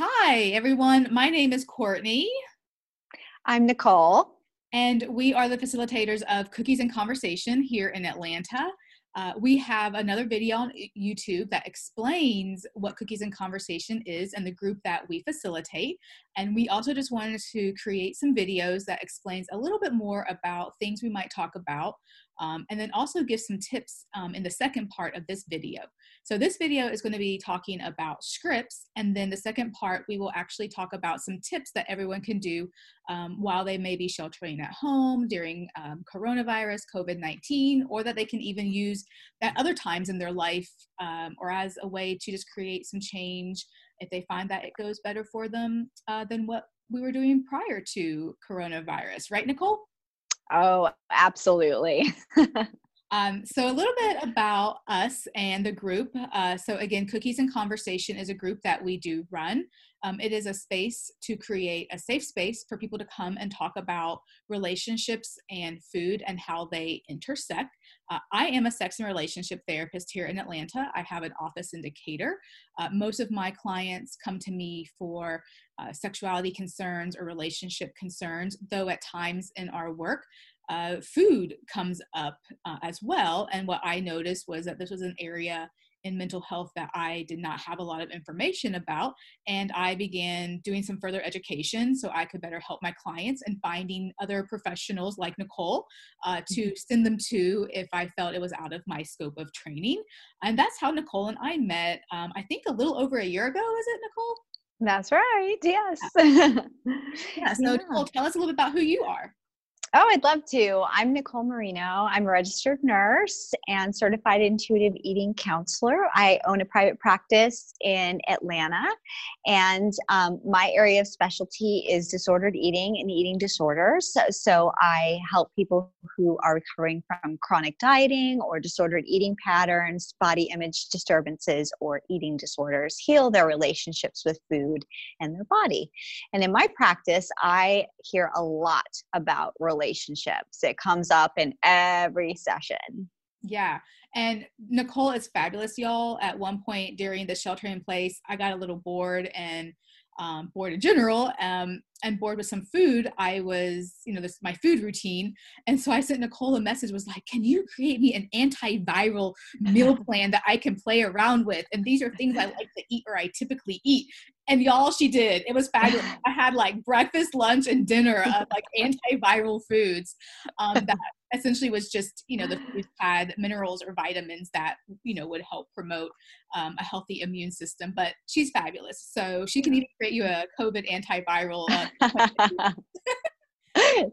Hi, everyone. My name is Courtney. I'm Nicole. And we are the facilitators of Cookies and Conversation here in Atlanta. Uh, we have another video on YouTube that explains what Cookies and Conversation is and the group that we facilitate. And we also just wanted to create some videos that explains a little bit more about things we might talk about um, and then also give some tips um, in the second part of this video. So this video is going to be talking about scripts, and then the second part we will actually talk about some tips that everyone can do um, while they may be sheltering at home during um, coronavirus, COVID-19, or that they can even use at other times in their life um, or as a way to just create some change if they find that it goes better for them uh, than what we were doing prior to coronavirus. Right, Nicole? Oh, absolutely. um, so, a little bit about us and the group. Uh, so, again, Cookies and Conversation is a group that we do run. Um, it is a space to create a safe space for people to come and talk about relationships and food and how they intersect. Uh, I am a sex and relationship therapist here in Atlanta. I have an office in Decatur. Uh, most of my clients come to me for uh, sexuality concerns or relationship concerns, though at times in our work, uh, food comes up uh, as well. And what I noticed was that this was an area in mental health that I did not have a lot of information about. And I began doing some further education so I could better help my clients and finding other professionals like Nicole uh, to mm-hmm. send them to if I felt it was out of my scope of training. And that's how Nicole and I met, um, I think a little over a year ago, is it, Nicole? That's right. Yes. Yeah. yeah so, yeah. Nicole, tell us a little bit about who you are. Oh, I'd love to. I'm Nicole Marino. I'm a registered nurse and certified intuitive eating counselor. I own a private practice in Atlanta, and um, my area of specialty is disordered eating and eating disorders. So, so, I help people who are recovering from chronic dieting or disordered eating patterns, body image disturbances, or eating disorders heal their relationships with food and their body. And in my practice, I hear a lot about relationships relationships. It comes up in every session. Yeah. And Nicole is fabulous, y'all. At one point during the shelter in place, I got a little bored and um, bored in general um, and bored with some food i was you know this my food routine. And so i sent nicole a message was like can you create me an antiviral meal plan that i can play around with? And these are things i like to eat or i typically eat. And y'all she did. It was fabulous. I had like breakfast lunch and dinner of like antiviral foods um, that essentially was just you know the food had minerals or vitamins that you know would help promote um, a healthy immune system. But she's fabulous. So she can even create you a covid antiviral uh,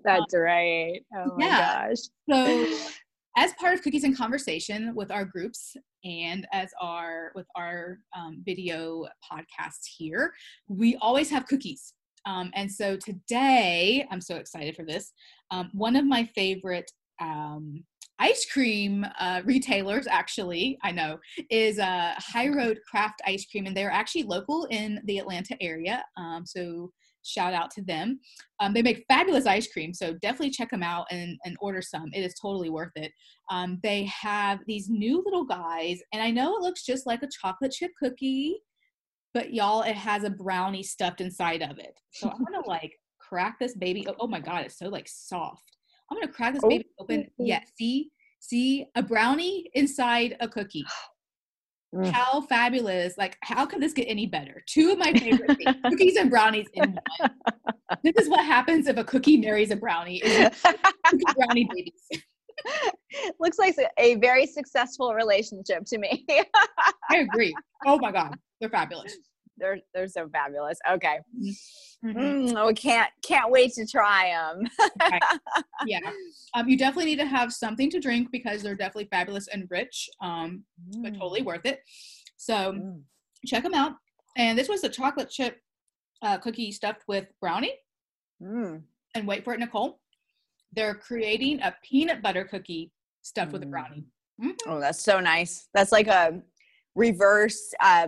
that's right. Oh my yeah. gosh. So as part of cookies and conversation with our groups and as our with our um, video podcast here we always have cookies. Um, and so today i'm so excited for this um, one of my favorite um, ice cream uh, retailers actually i know is uh, high road craft ice cream and they're actually local in the atlanta area. Um, so shout out to them um, they make fabulous ice cream so definitely check them out and, and order some it is totally worth it um, they have these new little guys and i know it looks just like a chocolate chip cookie but y'all it has a brownie stuffed inside of it so i'm gonna like crack this baby oh, oh my god it's so like soft I'm gonna crack this oh. baby open. Yeah, see, see a brownie inside a cookie. Mm. How fabulous! Like, how can this get any better? Two of my favorite things: cookies and brownies in one. This is what happens if a cookie marries a brownie. brownie babies. Looks like a very successful relationship to me. I agree. Oh my god, they're fabulous they're they're so fabulous. Okay, mm-hmm. mm, oh, can't can't wait to try them. okay. Yeah, um, you definitely need to have something to drink because they're definitely fabulous and rich, um, mm. but totally worth it. So mm. check them out. And this was a chocolate chip uh, cookie stuffed with brownie. Mm. And wait for it, Nicole. They're creating a peanut butter cookie stuffed with a brownie. Mm-hmm. Oh, that's so nice. That's like a reverse uh,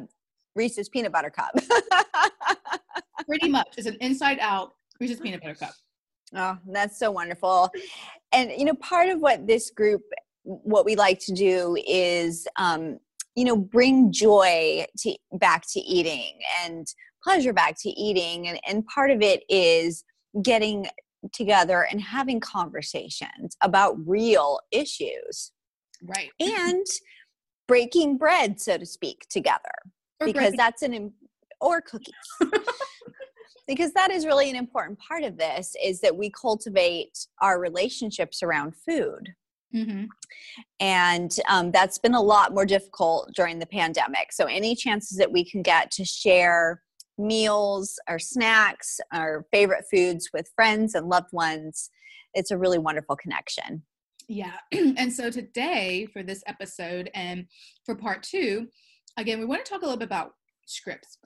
Reese's peanut butter cup. Pretty much. It's an inside out Reese's peanut butter cup. Oh, that's so wonderful. And, you know, part of what this group, what we like to do is, um, you know bring joy to back to eating and pleasure back to eating and, and part of it is getting together and having conversations about real issues right and breaking bread so to speak together Or because breaking- that's an or cookies. Because that is really an important part of this is that we cultivate our relationships around food. Mhm. and um, that's been a lot more difficult during the pandemic. So any chances that we can get to share meals or snacks or favorite foods with friends and loved ones it's a really wonderful connection. Yeah. and so today, for this episode and for part two, again, we want to talk a little bit about scripts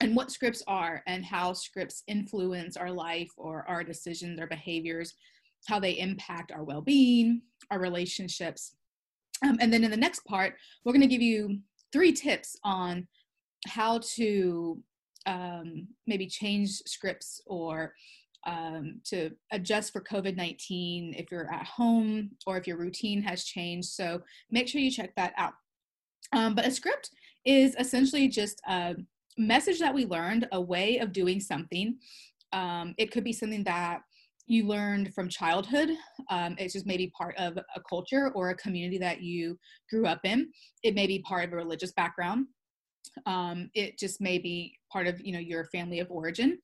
and what scripts are and how scripts influence our life or our decisions, our behaviors, how they impact our well being, our relationships. Um, and then in the next part, we're going to give you three tips on how to um, maybe change scripts or um, to adjust for COVID 19 if you're at home or if your routine has changed. So make sure you check that out. Um, but a script is essentially just a message that we learned, a way of doing something. Um, it could be something that you learned from childhood. Um, it's just maybe part of a culture or a community that you grew up in. It may be part of a religious background. Um, it just may be part of you know your family of origin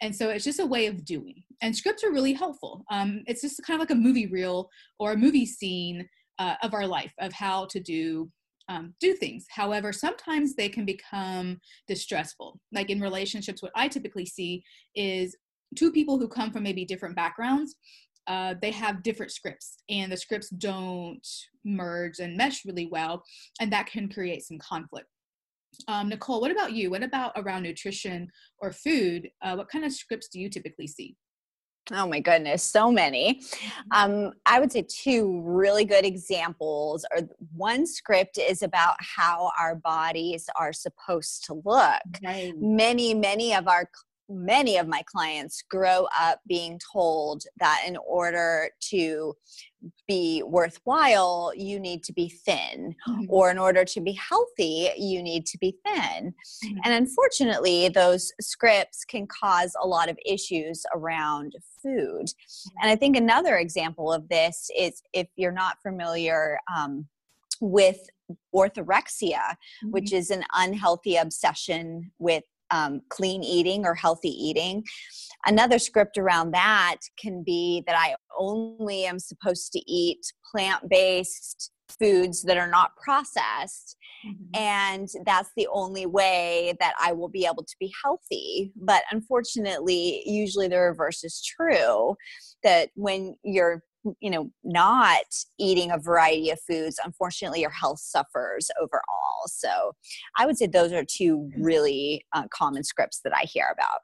and so it's just a way of doing and scripts are really helpful um, it's just kind of like a movie reel or a movie scene uh, of our life of how to do um, do things however sometimes they can become distressful like in relationships what i typically see is two people who come from maybe different backgrounds uh, they have different scripts and the scripts don't merge and mesh really well and that can create some conflict um, Nicole, what about you? What about around nutrition or food? Uh, what kind of scripts do you typically see? Oh my goodness, so many. Um, I would say two really good examples. Or one script is about how our bodies are supposed to look. Right. Many, many of our many of my clients grow up being told that in order to be worthwhile, you need to be thin, Mhm. or in order to be healthy, you need to be thin. Mhm. And unfortunately, those scripts can cause a lot of issues around food. And I think another example of this is if you're not familiar um, with orthorexia, which is an unhealthy obsession with um, clean eating or healthy eating. Another script around that can be that I only am supposed to eat plant based foods that are not processed Mhm. and that's the only way that I will be able to be healthy. But unfortunately, usually the reverse is true that when you're you know not eating a variety of foods unfortunately your health suffers overall. So i would say those are two really uh, common scripts that i hear about.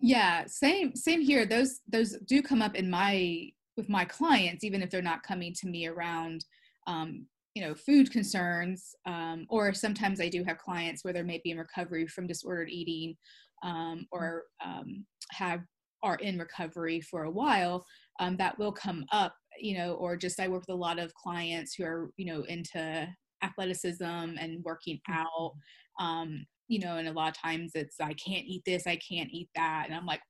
Yeah, same same here. Those those do come up in my with my clients, even if they're not coming to me around um, you know food concerns um, or sometimes i do have clients where they may be in recovery from disordered eating um, or um, have are in recovery for a while um, that will come up you know or just i work with a lot of clients who are you know into athleticism and working out um, you know and a lot of times it's i can't eat this i can't eat that and i'm like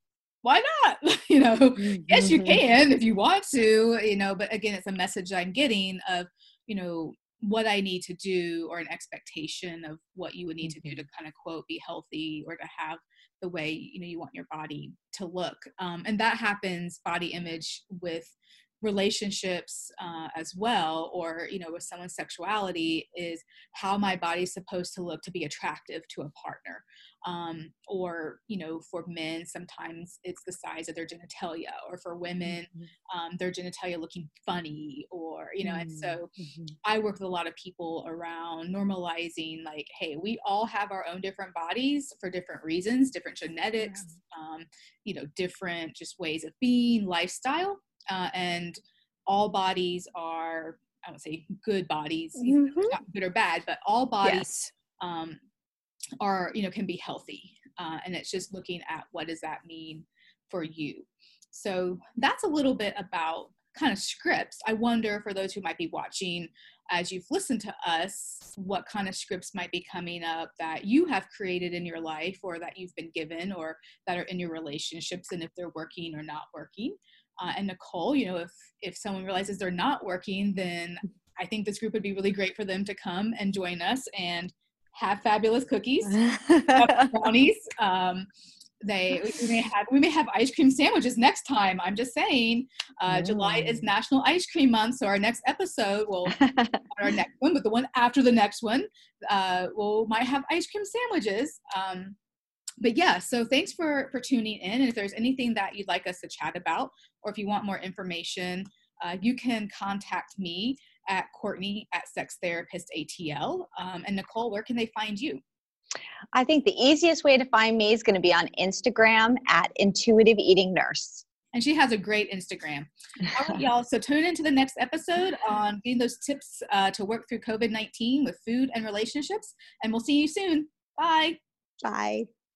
why not? You know yes you can if you want to you know but again it's a message i'm getting of you know what i need to do or an expectation of what you would need to do to kind of quote be healthy or to have the way you know you want your body to look um, and that happens body image with relationships uh, as well or you know with someone's sexuality is how my body's supposed to look to be attractive to a partner. Um, or you know for men sometimes it's the size of their genitalia or for women um, their genitalia looking funny or you know and so i work with a lot of people around normalizing like hey we all have our own different bodies for different reasons different genetics um, you know different just ways of being lifestyle uh, and all bodies are i don't say good bodies Mhm. not good or bad but all bodies yes um, are you know can be healthy uh, and it's just looking at what does that mean for you so that's a little bit about kind of scripts, I wonder for those who might be watching as you've listened to us, what kind of scripts might be coming up that you have created in your life or that you've been given or that are in your relationships and if they're working or not working. Uh, and Nicole, you know, if if someone realizes they're not working, then I think this group would be really great for them to come and join us and have fabulous cookies, brownies. Um, they we may have we may have ice cream sandwiches next time. I'm just saying. Uh, July is National Ice Cream Month, so our next episode will our next one, but the one after the next one, uh, we'll might have ice cream sandwiches. Um, but yeah, so thanks for for tuning in. And if there's anything that you'd like us to chat about, or if you want more information, uh, you can contact me at Courtney at Sex Therapist ATL. Um, and Nicole, where can they find you? I think the easiest way to find me is going to be on Instagram at Intuitive Eating Nurse. And she has a great Instagram. All right, y'all. So tune into the next episode on getting those tips uh, to work through COVID 19 with food and relationships. And we'll see you soon. Bye. Bye.